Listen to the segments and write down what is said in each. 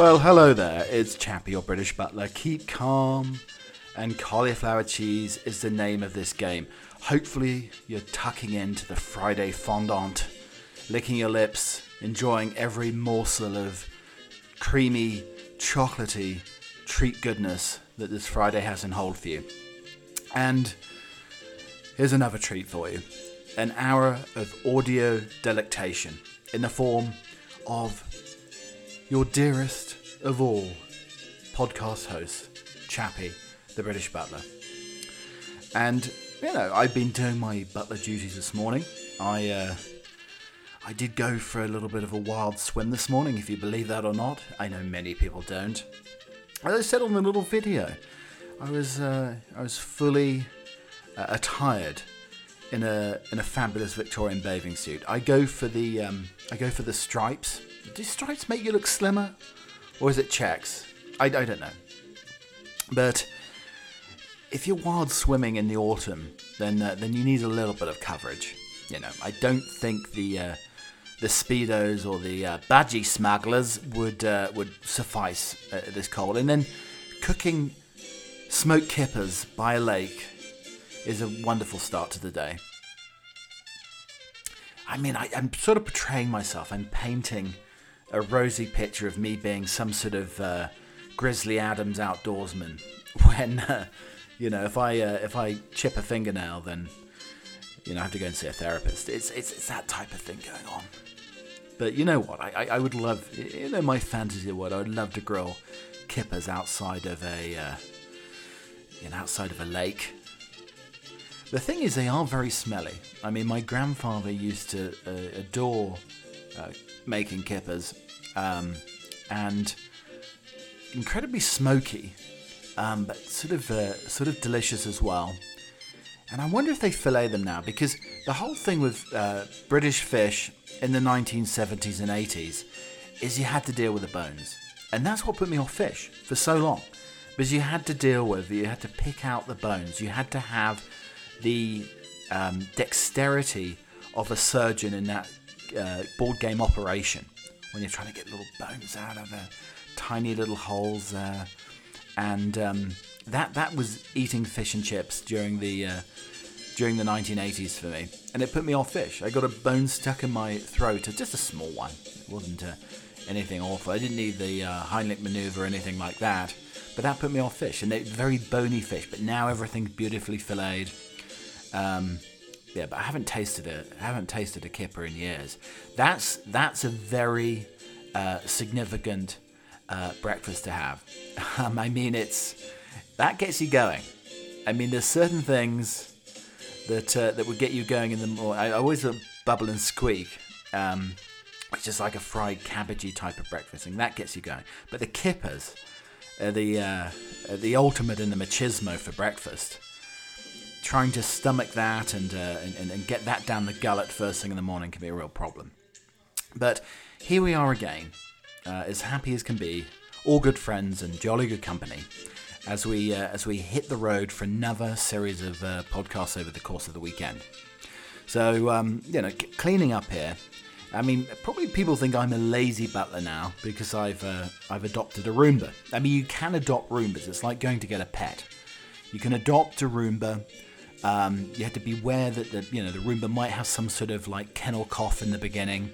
Well, hello there. It's Chappie, your British butler. Keep calm, and cauliflower cheese is the name of this game. Hopefully, you're tucking into the Friday fondant, licking your lips, enjoying every morsel of creamy, chocolatey treat goodness that this Friday has in hold for you. And here's another treat for you an hour of audio delectation in the form of your dearest of all podcast hosts, Chappie, the British butler. And, you know, I've been doing my butler duties this morning. I, uh, I did go for a little bit of a wild swim this morning, if you believe that or not. I know many people don't. As I said on the little video, I was, uh, I was fully uh, attired in a in a fabulous Victorian bathing suit. I go for the um, I go for the stripes. Do stripes make you look slimmer, or is it checks? I, I don't know. But if you're wild swimming in the autumn, then uh, then you need a little bit of coverage. You know, I don't think the uh, the speedos or the uh, badgie smugglers would uh, would suffice at this cold. And then cooking smoked kippers by a lake is a wonderful start to the day. I mean, I, am sort of portraying myself. I'm painting a rosy picture of me being some sort of uh, Grizzly Adams outdoorsman. When, uh, you know, if I uh, if I chip a fingernail, then you know I have to go and see a therapist. It's it's, it's that type of thing going on. But you know what? I, I, I would love, you know, my fantasy world. I would love to grill kippers outside of a, uh, you know, outside of a lake the thing is, they are very smelly. I mean, my grandfather used to uh, adore uh, making kippers, um, and incredibly smoky, um, but sort of uh, sort of delicious as well. And I wonder if they fillet them now because the whole thing with uh, British fish in the 1970s and 80s is you had to deal with the bones, and that's what put me off fish for so long. Because you had to deal with, you had to pick out the bones, you had to have the um, dexterity of a surgeon in that uh, board game operation when you're trying to get little bones out of the tiny little holes there. And um, that that was eating fish and chips during the uh, during the 1980s for me, and it put me off fish. I got a bone stuck in my throat, just a small one. It wasn't uh, anything awful. I didn't need the uh, Heimlich maneuver or anything like that, but that put me off fish. And they're very bony fish, but now everything's beautifully filleted. Um, yeah, but I haven't tasted it. I haven't tasted a kipper in years. That's that's a very uh, significant uh, breakfast to have. Um, I mean, it's that gets you going. I mean, there's certain things that uh, that would get you going in the morning. I always bubble and squeak, um, which is like a fried cabbagey type of breakfast, and that gets you going. But the kippers, are the uh, the ultimate in the machismo for breakfast trying to stomach that and, uh, and, and get that down the gullet first thing in the morning can be a real problem. But here we are again, uh, as happy as can be, all good friends and jolly good company, as we uh, as we hit the road for another series of uh, podcasts over the course of the weekend. So um, you know, c- cleaning up here. I mean, probably people think I'm a lazy butler now because I've uh, I've adopted a Roomba. I mean, you can adopt Roombas. It's like going to get a pet. You can adopt a Roomba um, you have to beware that the you know the Roomba might have some sort of like kennel cough in the beginning.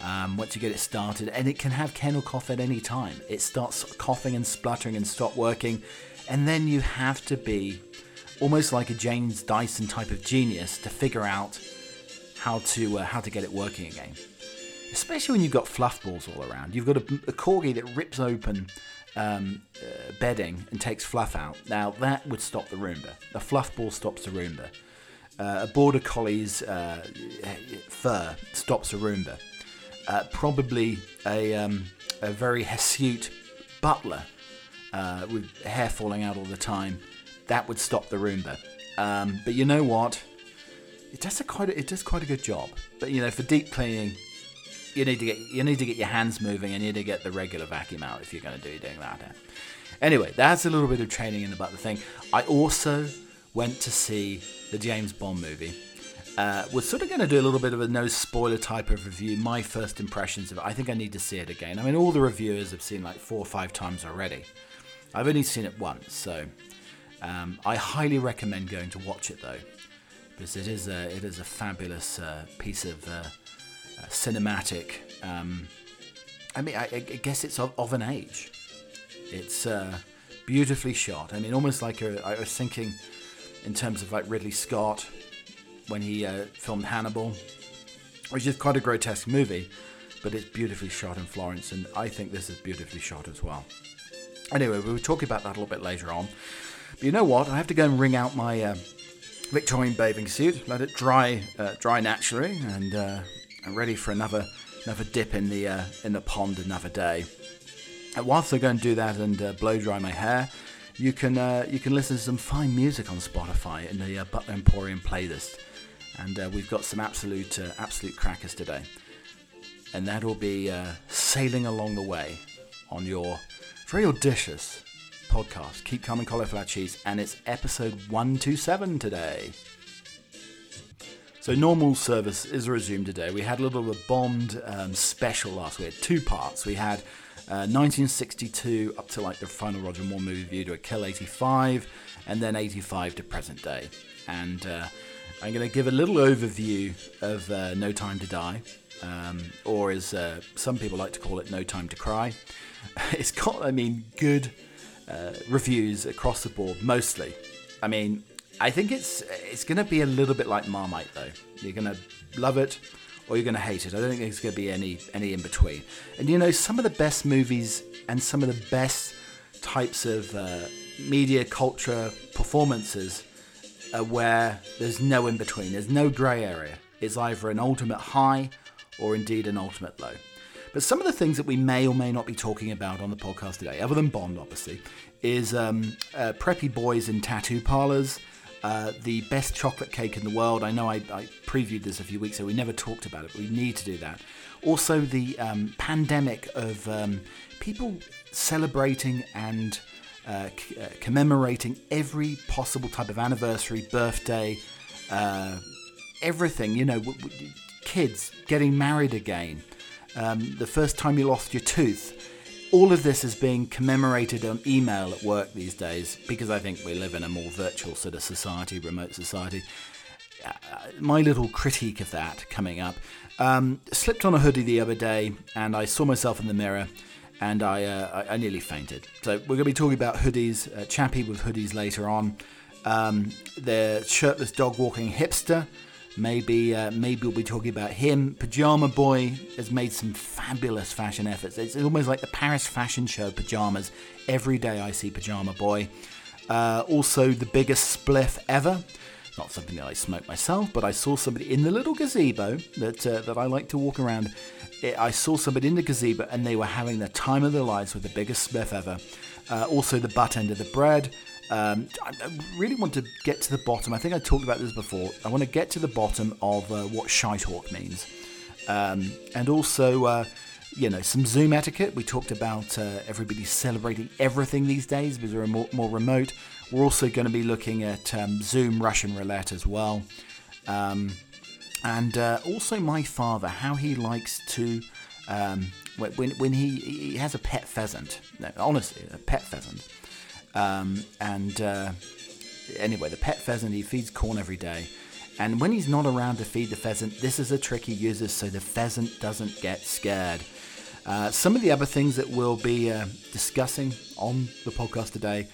Um, once you get it started, and it can have kennel cough at any time. It starts coughing and spluttering and stop working, and then you have to be almost like a James Dyson type of genius to figure out how to uh, how to get it working again. Especially when you've got fluff balls all around. You've got a, a corgi that rips open um, uh, bedding and takes fluff out. Now that would stop the Roomba. A fluff ball stops the Roomba. Uh, a border collie's uh, fur stops a Roomba. Uh, probably a, um, a very hirsute butler uh, with hair falling out all the time. That would stop the Roomba. Um, but you know what? It does a quite a, it does quite a good job. But you know, for deep cleaning, you need to get you need to get your hands moving and you need to get the regular vacuum out if you're going to do doing that. Anyway, that's a little bit of training in about the thing. I also went to see the James Bond movie. Uh, we're sort of going to do a little bit of a no spoiler type of review. My first impressions of it. I think I need to see it again. I mean, all the reviewers have seen like four or five times already. I've only seen it once, so um, I highly recommend going to watch it though, because it is a it is a fabulous uh, piece of uh, uh cinematic. Um, I mean, I, I, guess it's of, of an age. It's uh, beautifully shot. I mean, almost like a, I was thinking in terms of like Ridley Scott when he uh, filmed Hannibal, which is quite a grotesque movie, but it's beautifully shot in Florence, and I think this is beautifully shot as well. Anyway, we will talk about that a little bit later on. But you know what? I have to go and wring out my uh, Victorian bathing suit, let it dry, uh, dry naturally, and uh, I'm ready for another another dip in the uh, in the pond another day. And whilst I go and do that and uh, blow dry my hair, you can uh, you can listen to some fine music on Spotify in the uh, Butler Emporium playlist, and uh, we've got some absolute uh, absolute crackers today, and that will be uh, sailing along the way on your very audacious podcast. Keep coming, cauliflower cheese, and it's episode one two seven today. So normal service is resumed today. We had a little bit of a Bond um, special last week, two parts. We had 1962 uh, up to like the final Roger Moore movie review to a Kill 85, and then 85 to present day. And uh, I'm going to give a little overview of uh, No Time to Die, um, or as uh, some people like to call it, No Time to Cry. It's got, I mean, good uh, reviews across the board, mostly. I mean, I think it's it's going to be a little bit like Marmite, though. You're going to love it or you're going to hate it. I don't think there's going to be any any in between. And you know, some of the best movies and some of the best types of uh, media culture performances are where there's no in between. There's no grey area. It's either an ultimate high or indeed an ultimate low. But some of the things that we may or may not be talking about on the podcast today, other than Bond, obviously, is um, uh, preppy boys in tattoo parlors uh, the best chocolate cake in the world. I know I, I, previewed this a few weeks ago. We never talked about it, but we need to do that. Also, the um, pandemic of um, people celebrating and uh, c- uh, commemorating every possible type of anniversary, birthday, uh, everything. You know, w- w- kids getting married again, um, the first time you lost your tooth all of this is being commemorated on email at work these days because I think we live in a more virtual sort of society, remote society. Uh, my little critique of that coming up. Um, slipped on a hoodie the other day and I saw myself in the mirror and I, uh, I, I, nearly fainted. So we're going to be talking about hoodies, uh, Chappie with hoodies later on. Um, the shirtless dog walking hipster Maybe uh, maybe we'll be talking about him. Pajama Boy has made some fabulous fashion efforts. It's almost like the Paris fashion show pajamas. Every day I see Pajama Boy. Uh, also, the biggest spliff ever. Not something that I smoke myself, but I saw somebody in the little gazebo that uh, that I like to walk around. I saw somebody in the gazebo and they were having the time of their lives with the biggest spliff ever. Uh, also, the butt end of the bread. Um, I really want to get to the bottom. I think I talked about this before. I want to get to the bottom of uh, what shite means, um, and also, uh, you know, some Zoom etiquette. We talked about uh, everybody celebrating everything these days because we're more, more remote. We're also going to be looking at um, Zoom Russian roulette as well, um, and uh, also my father, how he likes to. Um, when, when he, he has a pet pheasant, no, honestly, a pet pheasant, um, and uh, anyway, the pet pheasant, he feeds corn every day. And when he's not around to feed the pheasant, this is a trick he uses so the pheasant doesn't get scared. Uh, some of the other things that we'll be uh, discussing on the podcast today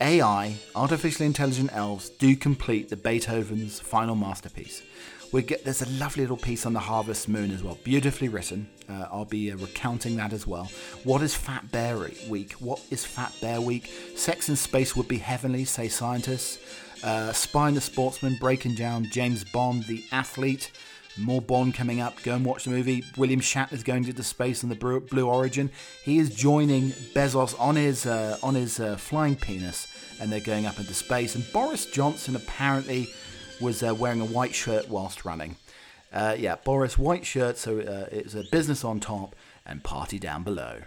AI, artificially intelligent elves, do complete the Beethoven's final masterpiece we get there's a lovely little piece on the Harvest Moon as well, beautifully written. Uh, I'll be uh, recounting that as well. What is Fat Bear Week? What is Fat Bear Week? Sex and space would be heavenly, say scientists. Uh, Spine the Sportsman, Breaking Down, James Bond, the athlete. More Bond coming up. Go and watch the movie. William Shatner's going to the space on the Blue Origin. He is joining Bezos on his uh, on his uh, flying penis, and they're going up into space. And Boris Johnson apparently was uh, wearing a white shirt whilst running. Uh, yeah, Boris, white shirt, so uh, it's a business on top and party down below.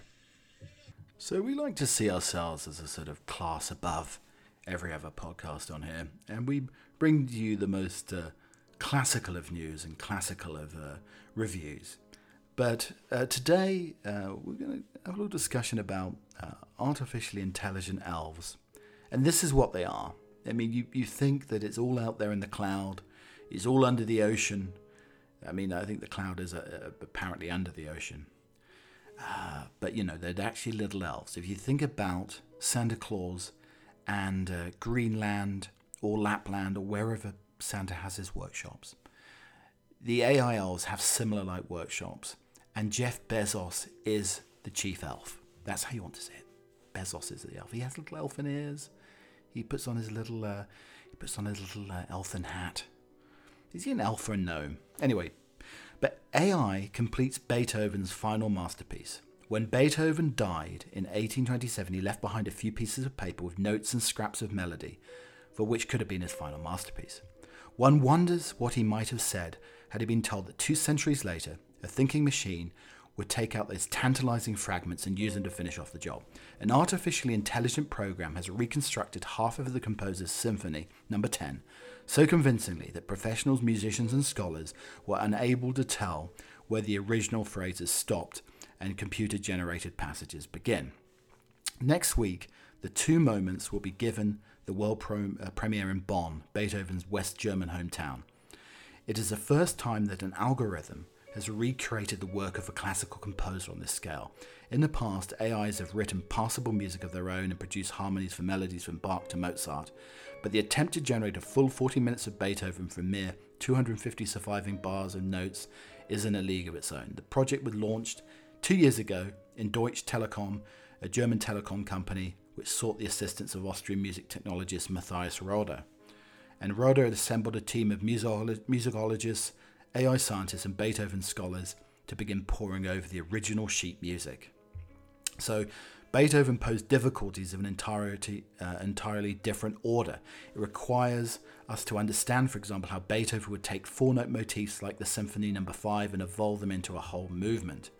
So we like to see ourselves as a sort of class above every other podcast on here, and we bring you the most uh, classical of news and classical of uh, reviews. But uh, today we're going to have a little discussion about artificially intelligent elves. And this is what they are. I mean, you, you think that it's all out there in the cloud, it's all under the ocean. I mean, I think the cloud is uh, apparently under the ocean. Uh, but you know, they're actually little elves. If you think about Santa Claus and uh, Greenland or Lapland or wherever Santa has his workshops, the AI elves have similar like workshops, and Jeff Bezos is the chief elf. That's how you want to say it. Bezos is the elf. He has little elfin ears. He puts on his little uh, he puts on his little uh, elfin hat. Is he an elf or a gnome? Anyway, but AI completes Beethoven's final masterpiece. When Beethoven died in 1827, he left behind a few pieces of paper with notes and scraps of melody, for which could have been his final masterpiece. One wonders what he might have said had he been told that two centuries later, a thinking machine would take out those tantalizing fragments and use them to finish off the job. An artificially intelligent program has reconstructed half of the composer's symphony, number 10, so convincingly that professionals, musicians, and scholars were unable to tell where the original phrases stopped and computer generated passages begin. Next week, the two moments will be given the world pro- uh, premiere in Bonn, Beethoven's West German hometown. It is the first time that an algorithm has recreated the work of a classical composer on this scale. In the past, AIs have written passable music of their own and produced harmonies for melodies from Bach to Mozart, but the attempt to generate a full 40 minutes of Beethoven from mere 250 surviving bars and notes is in a league of its own. The project was launched two years ago in Deutsche Telekom, a German telecom company which sought the assistance of Austrian music technologist Matthias Roeder. And Roeder assembled a team of musicologists AI scientists and Beethoven scholars to begin poring over the original sheet music. So, Beethoven posed difficulties of an entirety, uh, entirely different order. It requires us to understand, for example, how Beethoven would take four note motifs like the Symphony Number no. 5 and evolve them into a whole movement.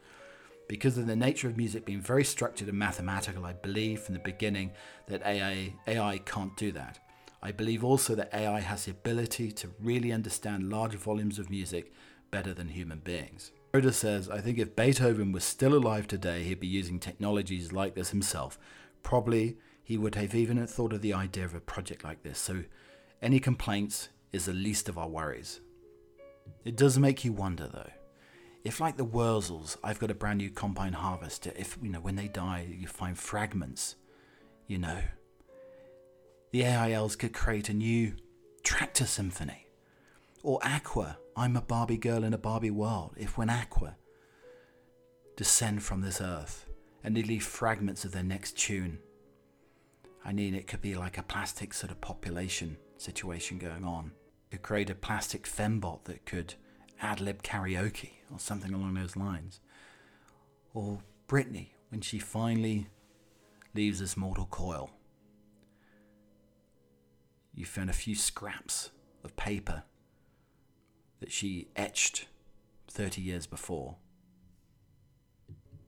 Because of the nature of music being very structured and mathematical, I believe from the beginning that AI, AI can't do that. I believe also that AI has the ability to really understand large volumes of music better than human beings. Roeder says, I think if Beethoven was still alive today, he'd be using technologies like this himself. Probably he would have even thought of the idea of a project like this. So any complaints is the least of our worries. It does make you wonder though. If like the Wurzels, I've got a brand new combine harvester, if you know when they die you find fragments, you know, the AILs could create a new tractor symphony. Or Aqua, I'm a Barbie girl in a Barbie world. If when Aqua descend from this earth and they leave fragments of their next tune, I mean, it could be like a plastic sort of population situation going on. Could create a plastic fembot that could ad lib karaoke or something along those lines. Or Britney, when she finally leaves this mortal coil you found a few scraps of paper that she etched 30 years before.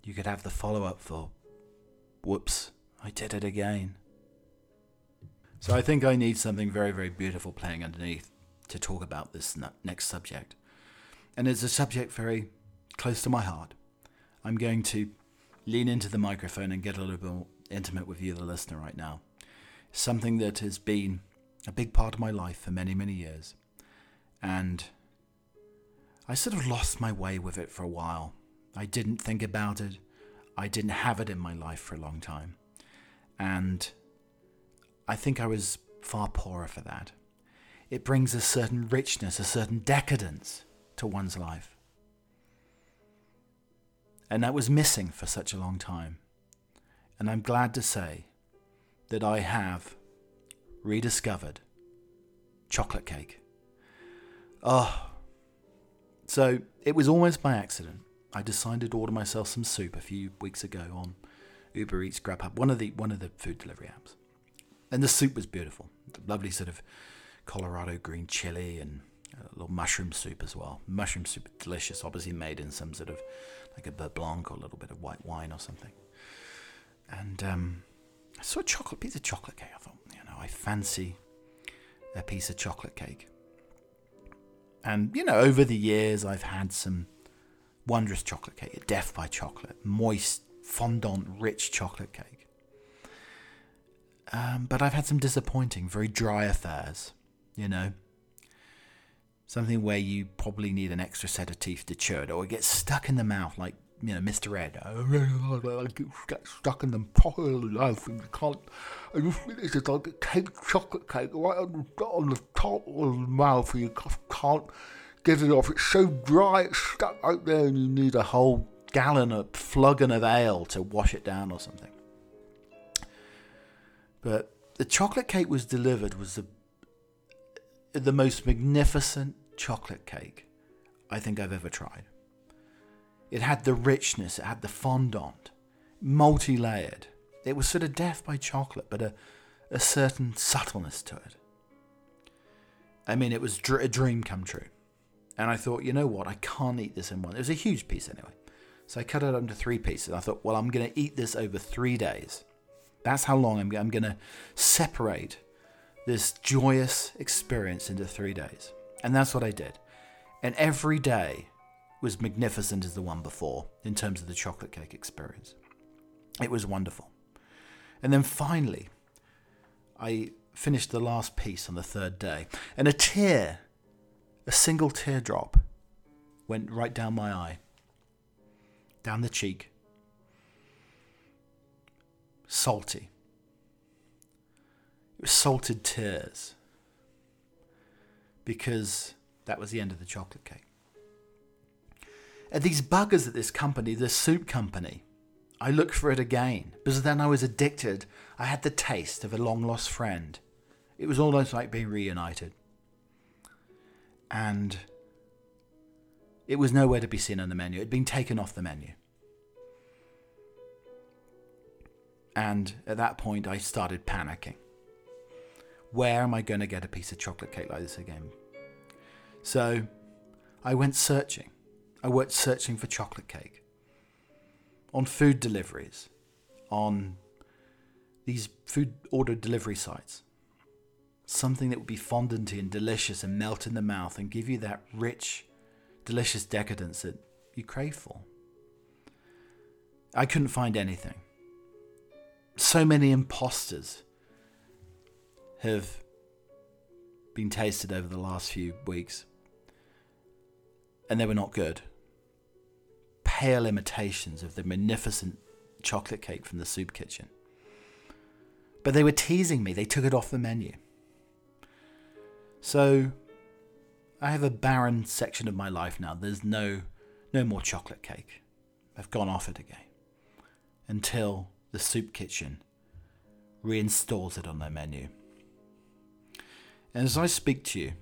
You could have the follow up for, whoops, I did it again. So I think I need something very, very beautiful playing underneath to talk about this next subject. And it's a subject very close to my heart. I'm going to lean into the microphone and get a little bit more intimate with you, the listener, right now. Something that has been a big part of my life for many, many years. And I sort of lost my way with it for a while. I didn't think about it. I didn't have it in my life for a long time. And I think I was far poorer for that. It brings a certain richness, a certain decadence to one's life. And that was missing for such a long time. And I'm glad to say that I have rediscovered chocolate cake. Oh, so it was almost by accident. I decided to order myself some soup a few weeks ago on Uber Eats, Grubhub, one of the one of the food delivery apps, and the soup was beautiful. Lovely sort of Colorado green chili and a little mushroom soup as well. Mushroom soup, delicious, obviously made in some sort of like a beurre blanc or a little bit of white wine or something. And um, I saw a chocolate piece of chocolate cake. I thought, I fancy a piece of chocolate cake. And, you know, over the years, I've had some wondrous chocolate cake, death by chocolate, moist, fondant, rich chocolate cake. Um, but I've had some disappointing, very dry affairs, you know. Something where you probably need an extra set of teeth to chew it, or it gets stuck in the mouth like, you know, Mr. Ed. I get stuck in the properly. you can't. I just it's like a cake, chocolate cake, right on the, on the top of the mouth, and you can't get it off. It's so dry, it's stuck out there, and you need a whole gallon of flugging of ale to wash it down or something. But the chocolate cake was delivered was the the most magnificent chocolate cake I think I've ever tried. It had the richness, it had the fondant, multi layered. It was sort of death by chocolate, but a, a certain subtleness to it. I mean, it was dr- a dream come true. And I thought, you know what? I can't eat this in one. It was a huge piece anyway. So I cut it up into three pieces. I thought, well, I'm going to eat this over three days. That's how long I'm, I'm going to separate this joyous experience into three days. And that's what I did. And every day was magnificent as the one before in terms of the chocolate cake experience. It was wonderful. And then finally, I finished the last piece on the third day, and a tear a single teardrop went right down my eye, down the cheek. Salty. It was salted tears. Because that was the end of the chocolate cake. And these buggers at this company, the soup company, I looked for it again because then I was addicted. I had the taste of a long lost friend. It was almost like being reunited and it was nowhere to be seen on the menu. It had been taken off the menu. And at that point, I started panicking. Where am I going to get a piece of chocolate cake like this again? So I went searching. I worked searching for chocolate cake on food deliveries, on these food order delivery sites something that would be fondanty and delicious and melt in the mouth and give you that rich, delicious decadence that you crave for. I couldn't find anything. So many imposters have been tasted over the last few weeks, and they were not good. Pale imitations of the magnificent chocolate cake from the soup kitchen. But they were teasing me, they took it off the menu. So I have a barren section of my life now. There's no no more chocolate cake. I've gone off it again. Until the soup kitchen reinstalls it on their menu. And as I speak to you,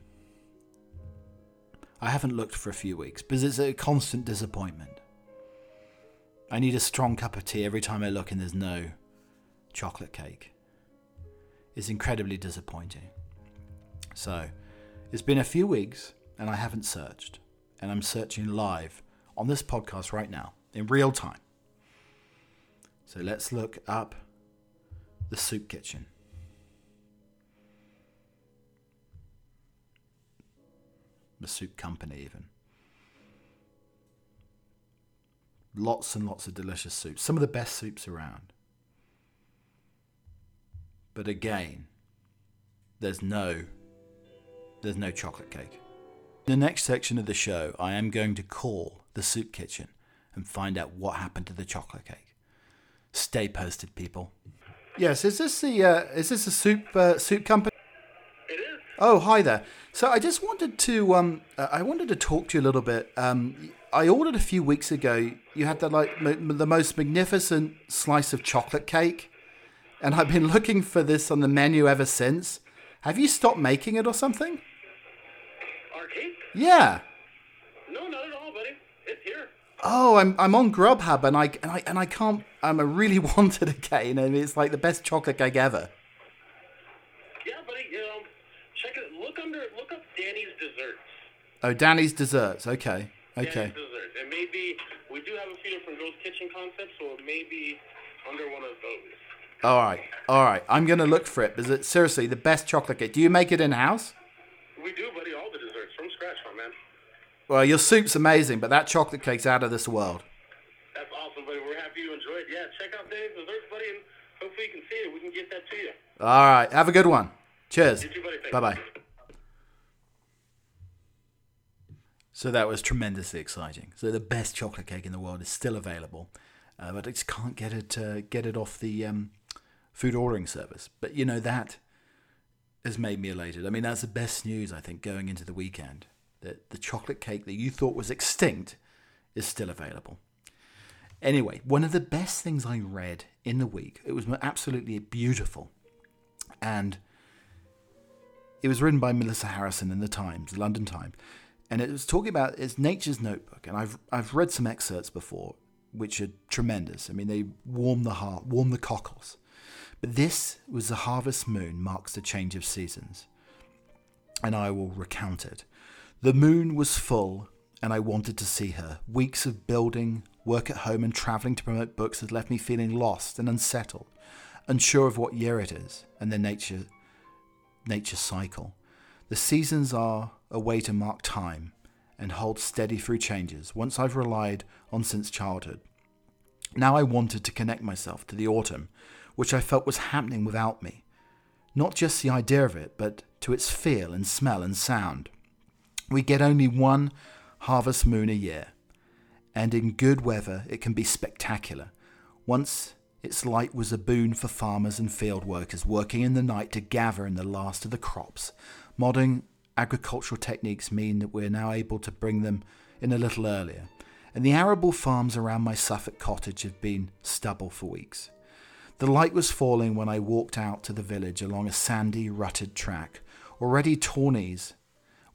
I haven't looked for a few weeks because it's a constant disappointment. I need a strong cup of tea every time I look and there's no chocolate cake. It's incredibly disappointing. So, it's been a few weeks and I haven't searched. And I'm searching live on this podcast right now in real time. So let's look up the soup kitchen. The soup company, even. Lots and lots of delicious soups. Some of the best soups around. But again, there's no there's no chocolate cake. In the next section of the show, I am going to call the soup kitchen and find out what happened to the chocolate cake. Stay posted, people. Yes, is this the uh, is this a soup uh, soup company? It is. Oh, hi there. So I just wanted to um, uh, I wanted to talk to you a little bit. Um, I ordered a few weeks ago. You had the like m- the most magnificent slice of chocolate cake, and I've been looking for this on the menu ever since. Have you stopped making it or something? Arcade? Yeah. No, not at all, buddy. It's here. Oh, I'm I'm on Grubhub and I and I and I can't. Um, I'm a really wanted it again, and it's like the best chocolate cake ever. Yeah, buddy. You know, check it. Look under. Look up Danny's Desserts. Oh, Danny's desserts. Okay, okay. Danny's Desserts. It may. We do have a few different ghost kitchen concepts, so it may be under one of those. All right, all right. I'm gonna look for it because it's seriously the best chocolate cake. Do you make it in house? We do, buddy. All the desserts from scratch, my man. Well, your soup's amazing, but that chocolate cake's out of this world. That's awesome, buddy. We're happy you enjoyed. Yeah, check out Dave's desserts, buddy, and hopefully you can see it. We can get that to you. All right. Have a good one. Cheers. You too, buddy. Bye bye. So that was tremendously exciting. So the best chocolate cake in the world is still available, uh, but I just can't get it uh, get it off the um, food ordering service. But you know that has made me elated. I mean, that's the best news I think going into the weekend. That the chocolate cake that you thought was extinct is still available. Anyway, one of the best things I read in the week, it was absolutely beautiful, and it was written by Melissa Harrison in the Times, the London Times, and it was talking about it's Nature's Notebook, and I've I've read some excerpts before, which are tremendous. I mean, they warm the heart, warm the cockles. But this was the harvest moon marks the change of seasons, and I will recount it. The moon was full, and I wanted to see her. Weeks of building, work at home, and travelling to promote books had left me feeling lost and unsettled, unsure of what year it is and the nature nature cycle. The seasons are a way to mark time and hold steady through changes, once I've relied on since childhood. Now I wanted to connect myself to the autumn, which I felt was happening without me. Not just the idea of it, but to its feel and smell and sound. We get only one harvest moon a year, and in good weather it can be spectacular. Once its light was a boon for farmers and field workers working in the night to gather in the last of the crops. Modern agricultural techniques mean that we're now able to bring them in a little earlier, and the arable farms around my Suffolk cottage have been stubble for weeks. The light was falling when I walked out to the village along a sandy, rutted track. Already tawnies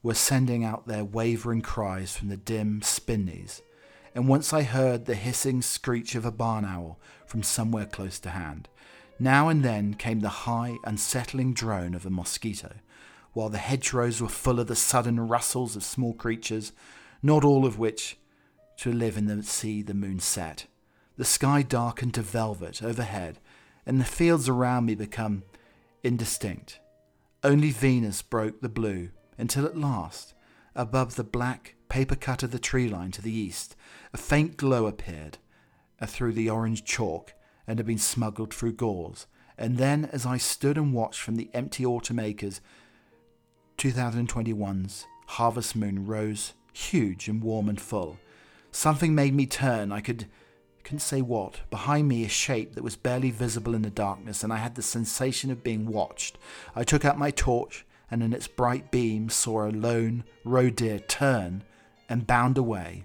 were sending out their wavering cries from the dim spinneys, and once I heard the hissing screech of a barn owl from somewhere close to hand. Now and then came the high, unsettling drone of a mosquito, while the hedgerows were full of the sudden rustles of small creatures, not all of which to live in the sea the moon set. The sky darkened to velvet overhead, and the fields around me become indistinct. Only Venus broke the blue until at last, above the black paper cut of the tree line to the east, a faint glow appeared uh, through the orange chalk and had been smuggled through gauze. And then, as I stood and watched from the empty autumn acres, 2021's harvest moon rose huge and warm and full. Something made me turn. I could couldn't say what. Behind me, a shape that was barely visible in the darkness, and I had the sensation of being watched. I took out my torch, and in its bright beam saw a lone roe deer turn and bound away,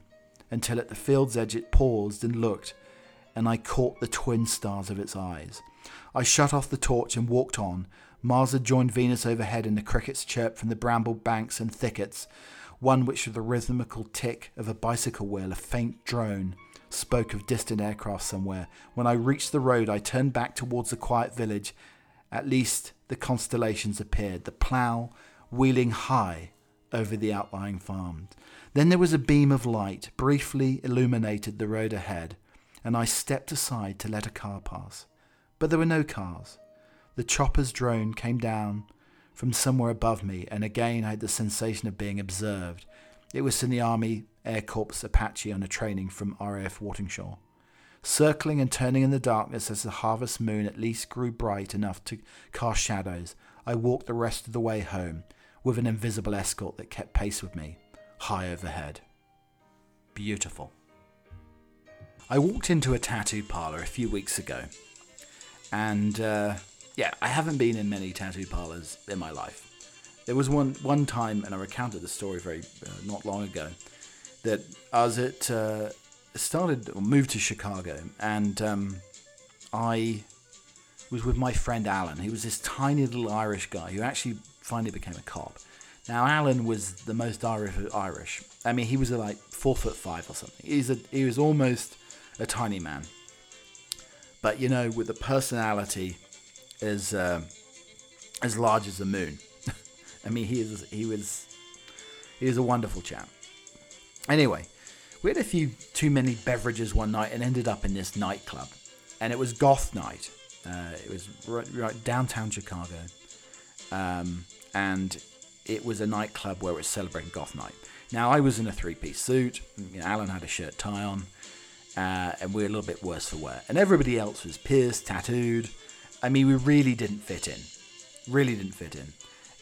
until at the field's edge it paused and looked, and I caught the twin stars of its eyes. I shut off the torch and walked on. Mars had joined Venus overhead, and the crickets chirped from the bramble banks and thickets. One which, with the rhythmical tick of a bicycle wheel, a faint drone, spoke of distant aircraft somewhere. When I reached the road, I turned back towards the quiet village. At least the constellations appeared, the plough wheeling high over the outlying farms. Then there was a beam of light, briefly illuminated the road ahead, and I stepped aside to let a car pass. But there were no cars. The chopper's drone came down from somewhere above me, and again I had the sensation of being observed. It was in the Army Air Corps Apache on a training from RAF Wattisham. Circling and turning in the darkness as the harvest moon at least grew bright enough to cast shadows, I walked the rest of the way home with an invisible escort that kept pace with me, high overhead. Beautiful. I walked into a tattoo parlor a few weeks ago, and uh, yeah, I haven't been in many tattoo parlors in my life. There was one one time, and I recounted the story very uh, not long ago, that I was at uh, started or moved to Chicago, and um, I was with my friend Alan. He was this tiny little Irish guy who actually finally became a cop. Now Alan was the most Irish. Irish. I mean, he was like four foot five or something. He's a he was almost a tiny man, but you know, with a personality as uh, as large as the moon. I mean, he is he was he was a wonderful chap. Anyway, we had a few too many beverages one night and ended up in this nightclub, and it was goth night. Uh, it was right, right downtown Chicago, um, and it was a nightclub where it was celebrating goth night. Now I was in a three-piece suit. You know, Alan had a shirt tie on, uh, and we were a little bit worse for wear. And everybody else was pierced, tattooed. I mean, we really didn't fit in. Really didn't fit in.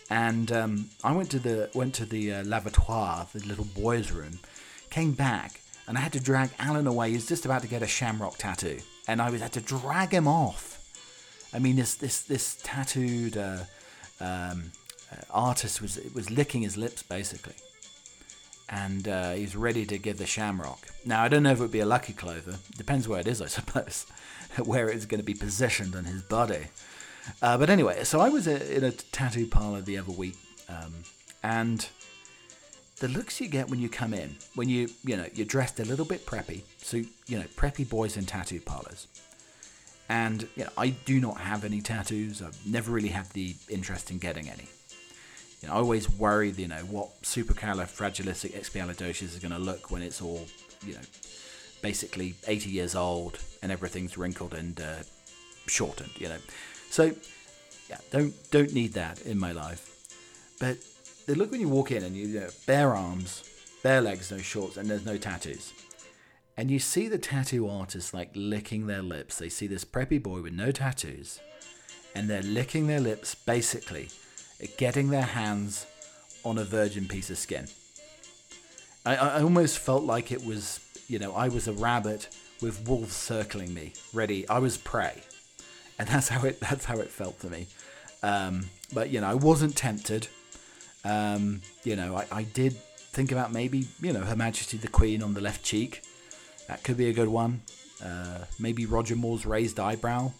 And um, I went to the went to the uh, lavatory, the little boys' room, came back, and I had to drag Alan away. He was just about to get a shamrock tattoo, and I was had to drag him off. I mean, this this this tattooed uh, um, uh, artist was was licking his lips basically, and uh, he's ready to give the shamrock. Now I don't know if it would be a lucky clover. Depends where it is, I suppose, where it's going to be positioned on his body. Uh, but anyway, so I was in a tattoo parlor the other week, um, and the looks you get when you come in, when you you know you're dressed a little bit preppy, so you know preppy boys in tattoo parlors. And you know, I do not have any tattoos. I've never really had the interest in getting any. You know, I always worry, you know, what supercalifragilisticexpialidocious is going to look when it's all, you know, basically 80 years old and everything's wrinkled and uh, shortened. You know, so yeah, don't don't need that in my life. But the look when you walk in and you, you know, bare arms, bare legs, no shorts, and there's no tattoos. And you see the tattoo artists like licking their lips. They see this preppy boy with no tattoos, and they're licking their lips basically, getting their hands on a virgin piece of skin. I, I almost felt like it was, you know, I was a rabbit with wolves circling me, ready. I was prey, and that's how it that's how it felt to me. Um, but you know, I wasn't tempted. Um, you know, I, I did think about maybe, you know, Her Majesty the Queen on the left cheek that could be a good one. Uh, maybe Roger Moore's raised eyebrow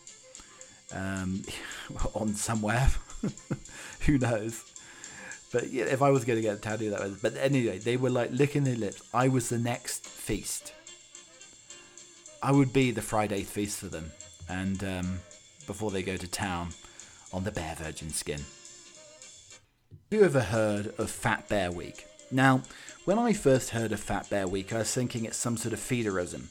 um, on somewhere. Who knows? But yeah, if I was going to get a tattoo, that was. But anyway, they were like licking their lips. I was the next feast. I would be the Friday feast for them, and um, before they go to town on the Bear Virgin skin. Have you ever heard of Fat Bear Week? Now, when I first heard of Fat Bear Week, I was thinking it's some sort of feederism,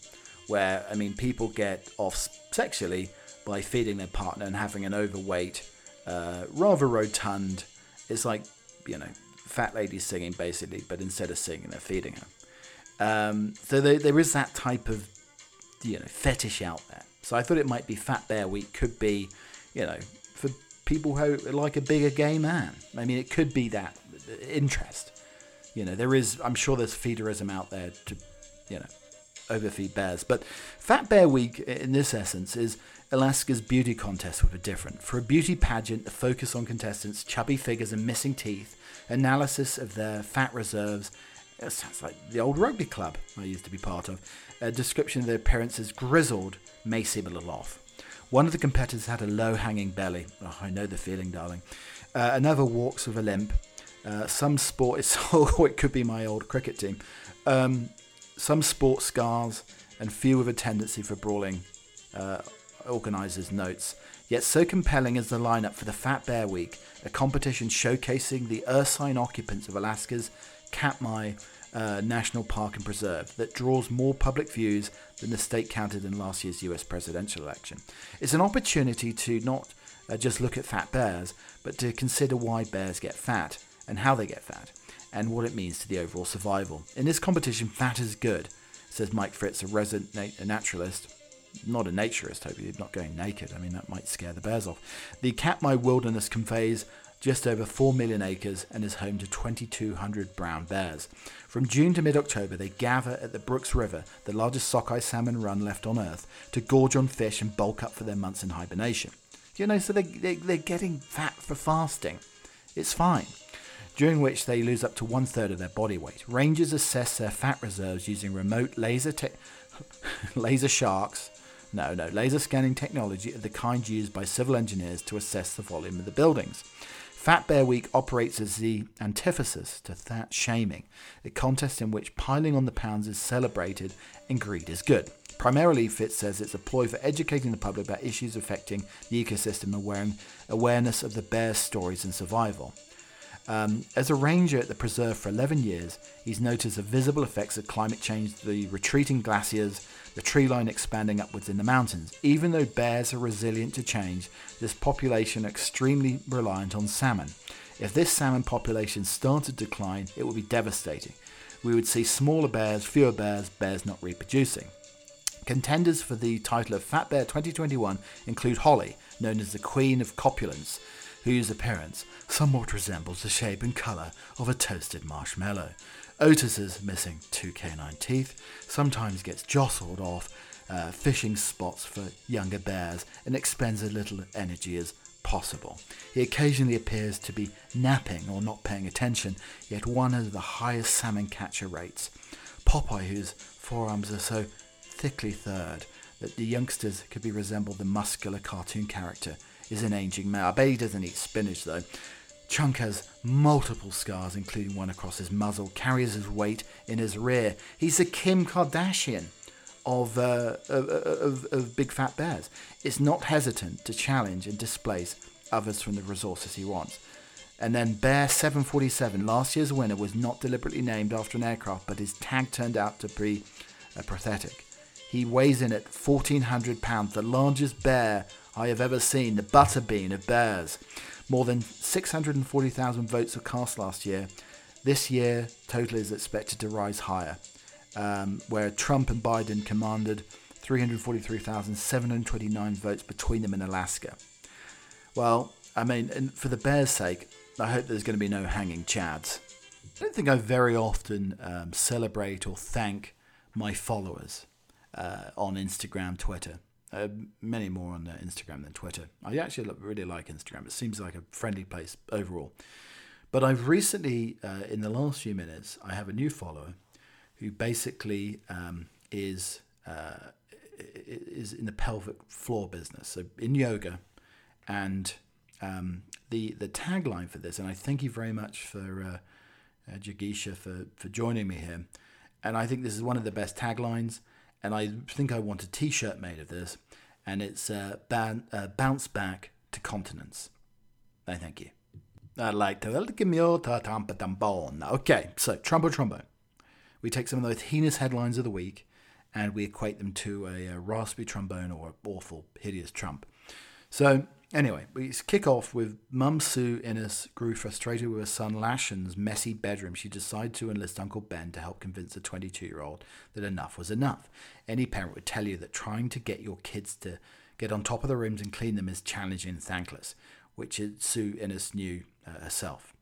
where, I mean, people get off sexually by feeding their partner and having an overweight, uh, rather rotund, it's like, you know, fat lady singing basically, but instead of singing, they're feeding her. Um, so there, there is that type of, you know, fetish out there. So I thought it might be Fat Bear Week could be, you know, for people who like a bigger gay man. I mean, it could be that interest. You know, there is, I'm sure there's feederism out there to, you know, overfeed bears. But Fat Bear Week, in this essence, is Alaska's beauty contest with a different. For a beauty pageant, the focus on contestants' chubby figures and missing teeth, analysis of their fat reserves. It sounds like the old rugby club I used to be part of. A description of their appearance as grizzled may seem a little off. One of the competitors had a low hanging belly. Oh, I know the feeling, darling. Uh, another walks with a limp. Uh, some sport, it's, oh, it could be my old cricket team. Um, some sport scars and few with a tendency for brawling. Uh, organisers notes. Yet so compelling is the lineup for the Fat Bear Week, a competition showcasing the ursine occupants of Alaska's Katmai uh, National Park and Preserve that draws more public views than the state counted in last year's US presidential election. It's an opportunity to not uh, just look at fat bears, but to consider why bears get fat and how they get fat, and what it means to the overall survival. In this competition, fat is good, says Mike Fitz, a resident naturalist. Not a naturist, hopefully, not going naked. I mean, that might scare the bears off. The Katmai Wilderness conveys just over 4 million acres and is home to 2,200 brown bears. From June to mid October, they gather at the Brooks River, the largest sockeye salmon run left on Earth, to gorge on fish and bulk up for their months in hibernation. You know, so they, they, they're getting fat for fasting. It's fine during which they lose up to one third of their body weight. Rangers assess their fat reserves using remote laser te- laser sharks. No, no, laser scanning technology of the kind used by civil engineers to assess the volume of the buildings. Fat Bear Week operates as the antithesis to fat shaming, a contest in which piling on the pounds is celebrated and greed is good. Primarily, Fitz says it's a ploy for educating the public about issues affecting the ecosystem and awareness of the bear's stories and survival. Um, as a ranger at the preserve for 11 years, he's noticed the visible effects of climate change, the retreating glaciers, the tree line expanding upwards in the mountains. Even though bears are resilient to change, this population are extremely reliant on salmon. If this salmon population started to decline, it would be devastating. We would see smaller bears, fewer bears, bears not reproducing. Contenders for the title of Fat Bear 2021 include Holly, known as the Queen of Copulence, whose appearance somewhat resembles the shape and colour of a toasted marshmallow. Otis's missing two canine teeth sometimes gets jostled off uh, fishing spots for younger bears and expends as little energy as possible. He occasionally appears to be napping or not paying attention, yet one of the highest salmon catcher rates. Popeye, whose forearms are so thickly third that the youngsters could be resembled the muscular cartoon character, is an aging male. I bet he doesn't eat spinach though. Chunk has multiple scars, including one across his muzzle, carries his weight in his rear. He's a Kim Kardashian of, uh, of, of, of big fat bears. It's not hesitant to challenge and displace others from the resources he wants. And then Bear 747, last year's winner, was not deliberately named after an aircraft, but his tag turned out to be uh, pathetic. He weighs in at 1,400 pounds, the largest bear I have ever seen, the butterbean of bears. More than 640,000 votes were cast last year. This year, total is expected to rise higher, um, where Trump and Biden commanded 343,729 votes between them in Alaska. Well, I mean, for the Bears' sake, I hope there's going to be no hanging chads. I don't think I very often um, celebrate or thank my followers uh, on Instagram, Twitter. Uh, many more on uh, Instagram than Twitter. I actually really like Instagram. It seems like a friendly place overall. But I've recently, uh, in the last few minutes, I have a new follower who basically um, is uh, is in the pelvic floor business, so in yoga, and um, the the tagline for this, and I thank you very much for uh, Jagisha for for joining me here, and I think this is one of the best taglines, and I think I want a T-shirt made of this, and it's uh, ban- uh, bounce back to continence. I thank you. I'd like to give me all tampa tambon. Okay, so Trumbo Trumbo. We take some of those heinous headlines of the week and we equate them to a, a raspy trombone or awful, hideous trump. So, anyway, we kick off with Mum Sue Innes grew frustrated with her son Lashan's messy bedroom. She decided to enlist Uncle Ben to help convince the 22 year old that enough was enough. Any parent would tell you that trying to get your kids to get on top of the rooms and clean them is challenging and thankless, which Sue Innes knew uh, herself.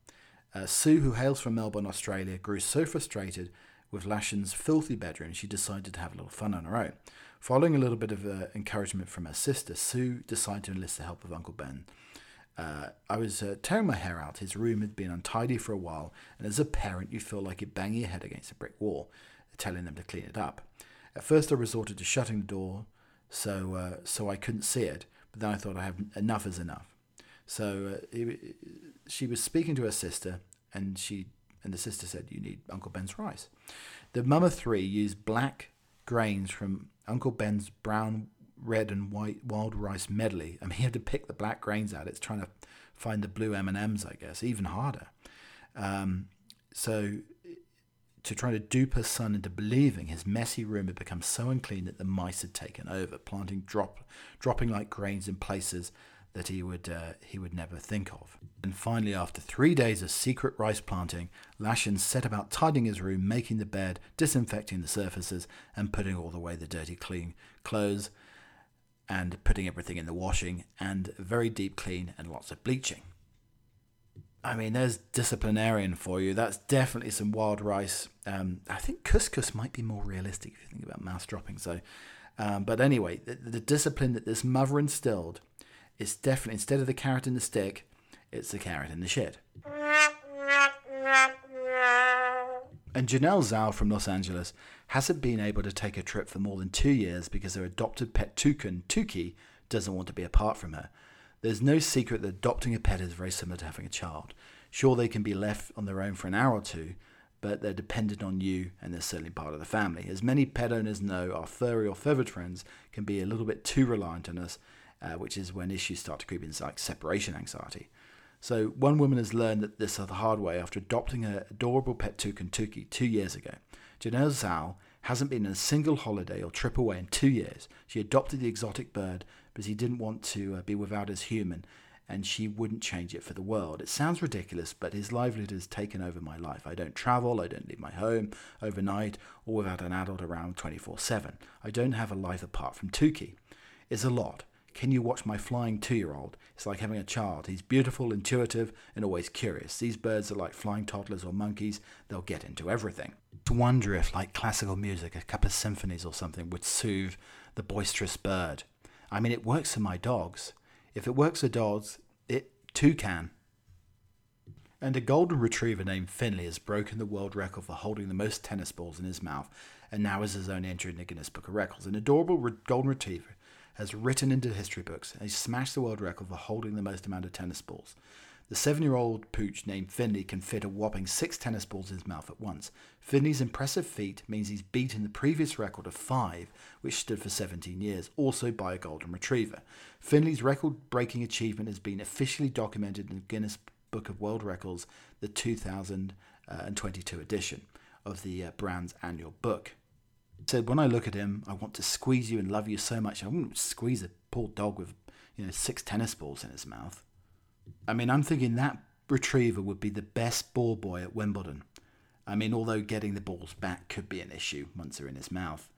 Uh, Sue, who hails from Melbourne, Australia, grew so frustrated with Lashan's filthy bedroom, she decided to have a little fun on her own. Following a little bit of uh, encouragement from her sister, Sue decided to enlist the help of Uncle Ben. Uh, I was uh, tearing my hair out. His room had been untidy for a while, and as a parent, you feel like you're banging your head against a brick wall, telling them to clean it up. At first, I resorted to shutting the door so uh, so I couldn't see it, but then I thought I have enough is enough. So uh, he, she was speaking to her sister, and she and the sister said, You need Uncle Ben's rice. The mum of three used black grains from Uncle Ben's brown, red, and white wild rice medley. I mean, he had to pick the black grains out. It's trying to find the blue M&Ms, I guess, even harder. Um, so to try to dupe her son into believing his messy room had become so unclean that the mice had taken over, planting drop, dropping like grains in places that he would uh, he would never think of. And finally, after three days of secret rice planting, Lashan set about tidying his room, making the bed, disinfecting the surfaces, and putting all away the dirty, clean clothes, and putting everything in the washing, and very deep clean and lots of bleaching. I mean, there's disciplinarian for you. That's definitely some wild rice. Um, I think couscous might be more realistic if you think about mouse dropping. So, um, but anyway, the, the discipline that this mother instilled it's definitely, instead of the carrot in the stick, it's the carrot in the shit. And Janelle Zhao from Los Angeles hasn't been able to take a trip for more than two years because her adopted pet toucan, Tuki, doesn't want to be apart from her. There's no secret that adopting a pet is very similar to having a child. Sure, they can be left on their own for an hour or two, but they're dependent on you and they're certainly part of the family. As many pet owners know, our furry or feathered friends can be a little bit too reliant on us uh, which is when issues start to creep in, like separation anxiety. So one woman has learned that this the hard way after adopting her adorable pet toucan Tuki two years ago. Janelle Zhao hasn't been on a single holiday or trip away in two years. She adopted the exotic bird because he didn't want to uh, be without his human, and she wouldn't change it for the world. It sounds ridiculous, but his livelihood has taken over my life. I don't travel, I don't leave my home overnight or without an adult around 24 7. I don't have a life apart from Tuki. It's a lot. Can you watch my flying two year old? It's like having a child. He's beautiful, intuitive, and always curious. These birds are like flying toddlers or monkeys, they'll get into everything. To wonder if, like classical music, a couple of symphonies or something would soothe the boisterous bird. I mean, it works for my dogs. If it works for dogs, it too can. And a golden retriever named Finley has broken the world record for holding the most tennis balls in his mouth and now has his own entry in the Guinness Book of Records. An adorable golden retriever has written into history books and he's smashed the world record for holding the most amount of tennis balls. The seven year old pooch named Finley can fit a whopping six tennis balls in his mouth at once. Finley's impressive feat means he's beaten the previous record of five, which stood for 17 years, also by a golden retriever. Finley's record breaking achievement has been officially documented in the Guinness Book of World Records, the 2022 edition of the uh, brand's annual book said, when I look at him, I want to squeeze you and love you so much. I wouldn't squeeze a poor dog with, you know, six tennis balls in his mouth. I mean, I'm thinking that retriever would be the best ball boy at Wimbledon. I mean, although getting the balls back could be an issue once they're in his mouth.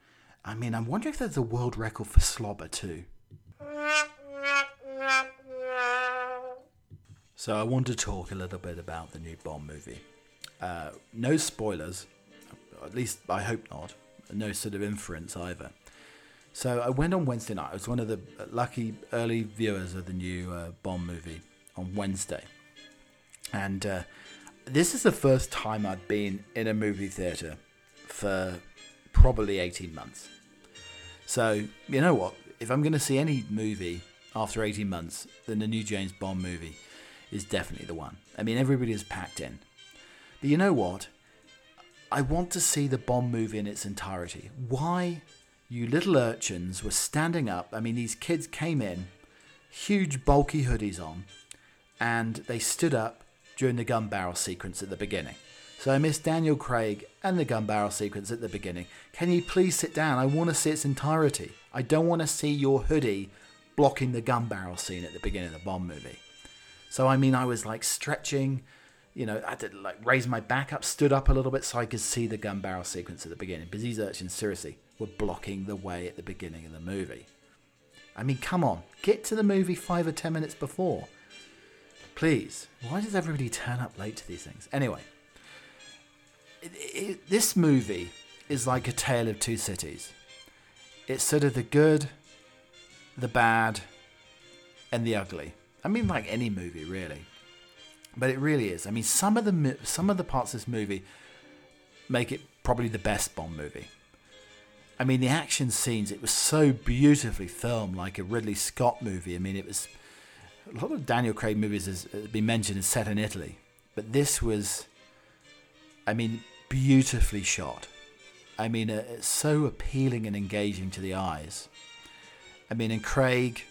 I mean, I'm wondering if there's a world record for slobber too. So I want to talk a little bit about the new Bond movie. Uh, no spoilers, at least I hope not no sort of inference either. So I went on Wednesday night. I was one of the lucky early viewers of the new uh, Bond movie on Wednesday. And uh, this is the first time I've been in a movie theatre for probably 18 months. So, you know what? If I'm going to see any movie after 18 months, then the new James Bond movie is definitely the one. I mean, everybody is packed in. But you know what? I want to see the Bond movie in its entirety. Why you little urchins were standing up. I mean, these kids came in, huge bulky hoodies on, and they stood up during the gun barrel sequence at the beginning. So I missed Daniel Craig and the gun barrel sequence at the beginning. Can you please sit down? I want to see its entirety. I don't want to see your hoodie blocking the gun barrel scene at the beginning of the Bond movie. So I mean, I was like stretching you know, I to like raise my back up, stood up a little bit so I could see the gun barrel sequence at the beginning. Because these urchins seriously were blocking the way at the beginning of the movie. I mean, come on, get to the movie five or ten minutes before. Please. Why does everybody turn up late to these things? Anyway, it, it, this movie is like a tale of two cities. It's sort of the good, the bad, and the ugly. I mean, like any movie, really but it really is. I mean, some of the some of the parts of this movie make it probably the best Bond movie. I mean, the action scenes, it was so beautifully filmed, like a Ridley Scott movie. I mean, it was a lot of Daniel Craig movies has been mentioned is set in Italy, but this was, I mean, beautifully shot. I mean, uh, it's so appealing and engaging to the eyes. I mean, and Craig,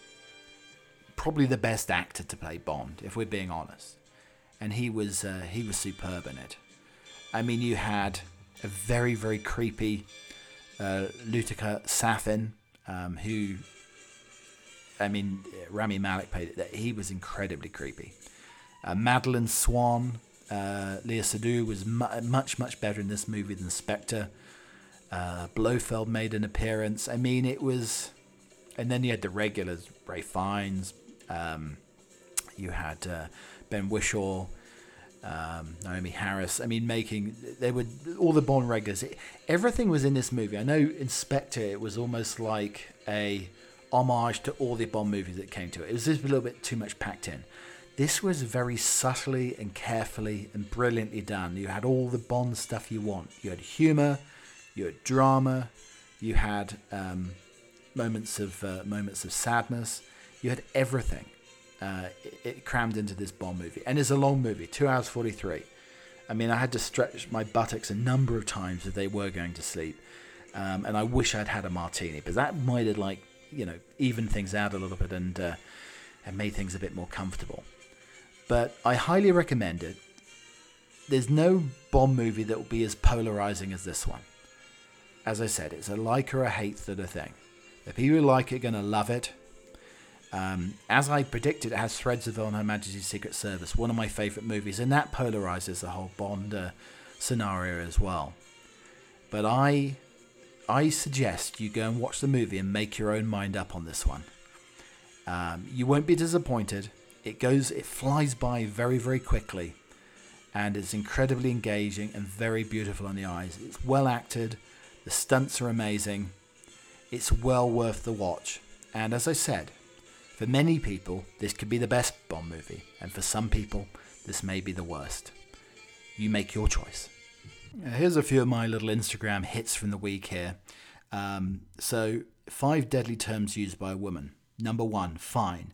probably the best actor to play Bond, if we're being honest and he was uh, he was superb in it. I mean, you had a very very creepy uh, Lyutsifer Safin, um, who I mean Rami Malek played it. He was incredibly creepy. Uh, Madeleine Swann, uh, Léa Seydoux was mu- much much better in this movie than Spectre. Uh, Blofeld made an appearance. I mean, it was, and then you had the regulars, Ralph Fiennes. Um, you had uh, Ben Whishaw, um, Naomie Harris. I mean, making they were all the Bond regulars. It, everything was in this movie. I know in Spectre. It was almost like a homage to all the Bond movies that came to it. It was just a little bit too much packed in. This was very subtly and carefully and brilliantly done. You had all the Bond stuff you want. You had humor, you had drama, you had um, moments of uh, moments of sadness. You had everything uh, it, it, crammed into this Bond movie. And it's a long movie, two hours 43. I mean, I had to stretch my buttocks a number of times if they were going to sleep. Um, and I wish I'd had a martini, because that might have, like, you know, evened things out a little bit and, uh, and made things a bit more comfortable. But I highly recommend it. There's no Bond movie that will be as polarizing as this one. As I said, it's a like or a hate sort of thing. The people who like it are going to love it Um, as I predicted, it has threads of On Her Majesty's Secret Service, one of my favourite movies, and that polarizes the whole Bond uh, scenario as well. But I, I suggest you go and watch the movie and make your own mind up on this one. Um, you won't be disappointed. It goes, it flies by very, very quickly, and it's incredibly engaging and very beautiful on the eyes. It's well acted. The stunts are amazing. It's well worth the watch. And as I said, for many people, this could be the best Bond movie, and for some people, this may be the worst. You make your choice. Here's a few of my little Instagram hits from the week here. Um, so, five deadly terms used by a woman. Number one, fine.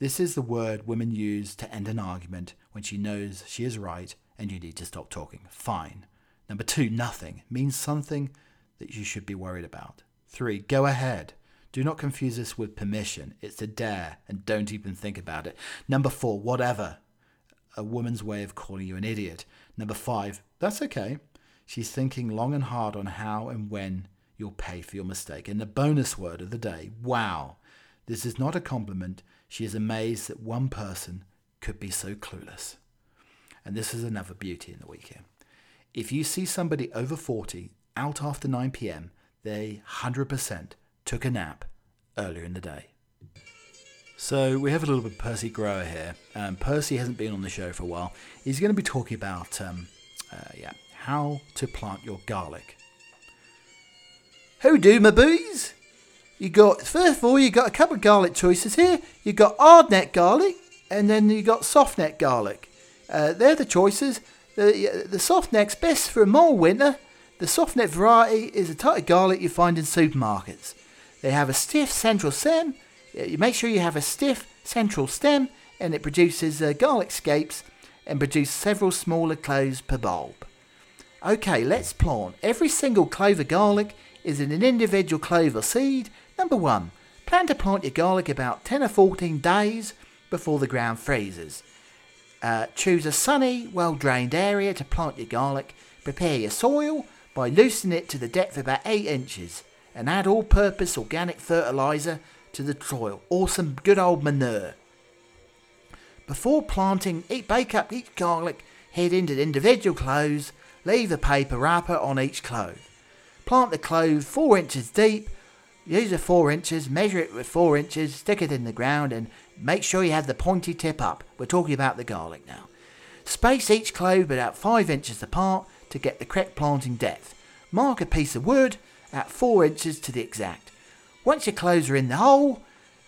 This is the word women use to end an argument when she knows she is right and you need to stop talking. Fine. Number two, nothing means something that you should be worried about. Three, go ahead. Do not confuse this with permission. It's a dare, and don't even think about it. Number four, whatever. A woman's way of calling you an idiot. Number five, that's okay. She's thinking long and hard on how and when you'll pay for your mistake. And the bonus word of the day, wow. This is not a compliment. She is amazed that one person could be so clueless. And this is another beauty in the weekend. If you see somebody over 40 out after 9 p.m., they 100% took a nap earlier in the day. So we have a little bit of Percy Grower here. Um, Percy hasn't been on the show for a while. He's going to be talking about um, uh, yeah how to plant your garlic. How do my boys? You got first of all you got a couple of garlic choices here. You got hard neck garlic and then you got soft neck garlic. Uh, they're the choices. The, the soft neck's best for a mild winter. The soft neck variety is a type of garlic you find in supermarkets. They have a stiff central stem. You make sure you have a stiff central stem, and it produces uh, garlic scapes and produces several smaller cloves per bulb. Okay, let's plant. Every single clover garlic is in an individual clover seed. Number one, plan to plant your garlic about 10 or 14 days before the ground freezes. Uh, choose a sunny, well drained area to plant your garlic. Prepare your soil by loosening it to the depth of about 8 inches and add all purpose organic fertilizer to the soil or some good old manure. Before planting, eat, bake up each garlic head into individual cloves, leave a paper wrapper on each clove. Plant the clove 4 inches deep, use a 4 inches, measure it with 4 inches, stick it in the ground and make sure you have the pointy tip up. We're talking about the garlic now. Space each clove about 5 inches apart to get the correct planting depth. Mark a piece of wood at 4 inches to the exact. Once your clothes are in the hole,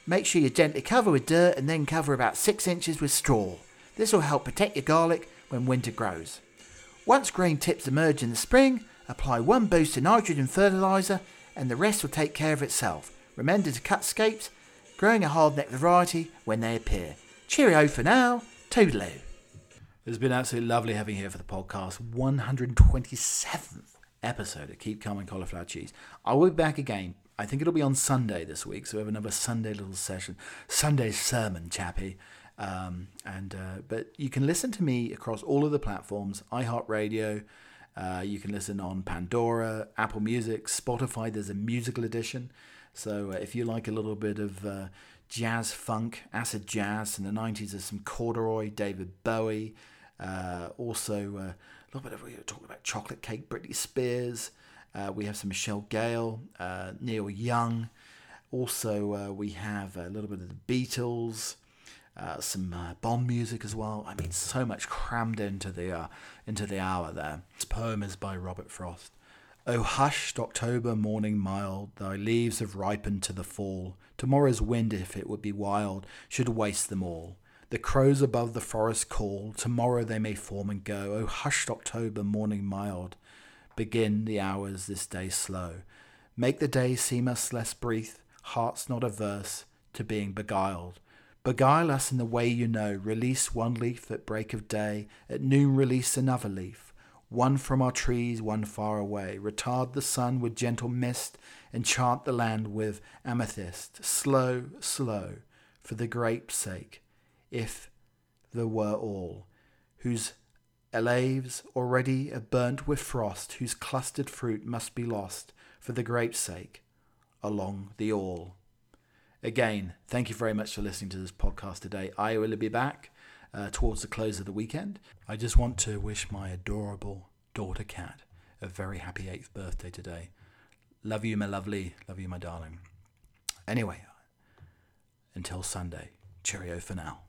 make sure you gently cover with dirt and then cover about 6 inches with straw. This will help protect your garlic when winter grows. Once green tips emerge in the spring, apply one boost of nitrogen fertiliser and the rest will take care of itself. Remember to cut scapes, growing a hardneck variety when they appear. Cheerio for now, toodaloo. It's been absolutely lovely having you here for the podcast. 127th episode of Keep Calm and Cauliflower Cheese. I will be back again. I think it'll be on Sunday this week, so we have another Sunday little session, Sunday sermon, chappy. Um, and uh, but you can listen to me across all of the platforms: iHeartRadio. Uh, you can listen on Pandora, Apple Music, Spotify. There's a musical edition. So uh, if you like a little bit of uh, jazz funk, acid jazz in the 90s, there's some corduroy, David Bowie. Uh, also uh, a little bit of we were talking about chocolate cake, Britney Spears. Uh, we have some Michelle Gayle, uh, Neil Young. Also, uh, we have a little bit of the Beatles, uh, some uh, Bond music as well. I mean, so much crammed into the uh, into the hour there. This poem is by Robert Frost. Oh, hushed October morning mild, thy leaves have ripened to the fall. Tomorrow's wind, if it would be wild, should waste them all. The crows above the forest call, tomorrow they may form and go. O hushed October morning mild, begin the hours this day slow. Make the day seem us less brief, hearts not averse to being beguiled. Beguile us in the way you know. Release one leaf at break of day, at noon release another leaf. One from our trees, one far away. Retard the sun with gentle mist, enchant the land with amethyst. Slow, slow, for the grape's sake if there were all, whose leaves already are burnt with frost, whose clustered fruit must be lost for the grape's sake, along the all. again, thank you very much for listening to this podcast today. I will be back uh, towards the close of the weekend. I just want to wish my adorable daughter cat a very happy eighth birthday today. Love you, my lovely. Love you, my darling. Anyway, until Sunday, cheerio for now.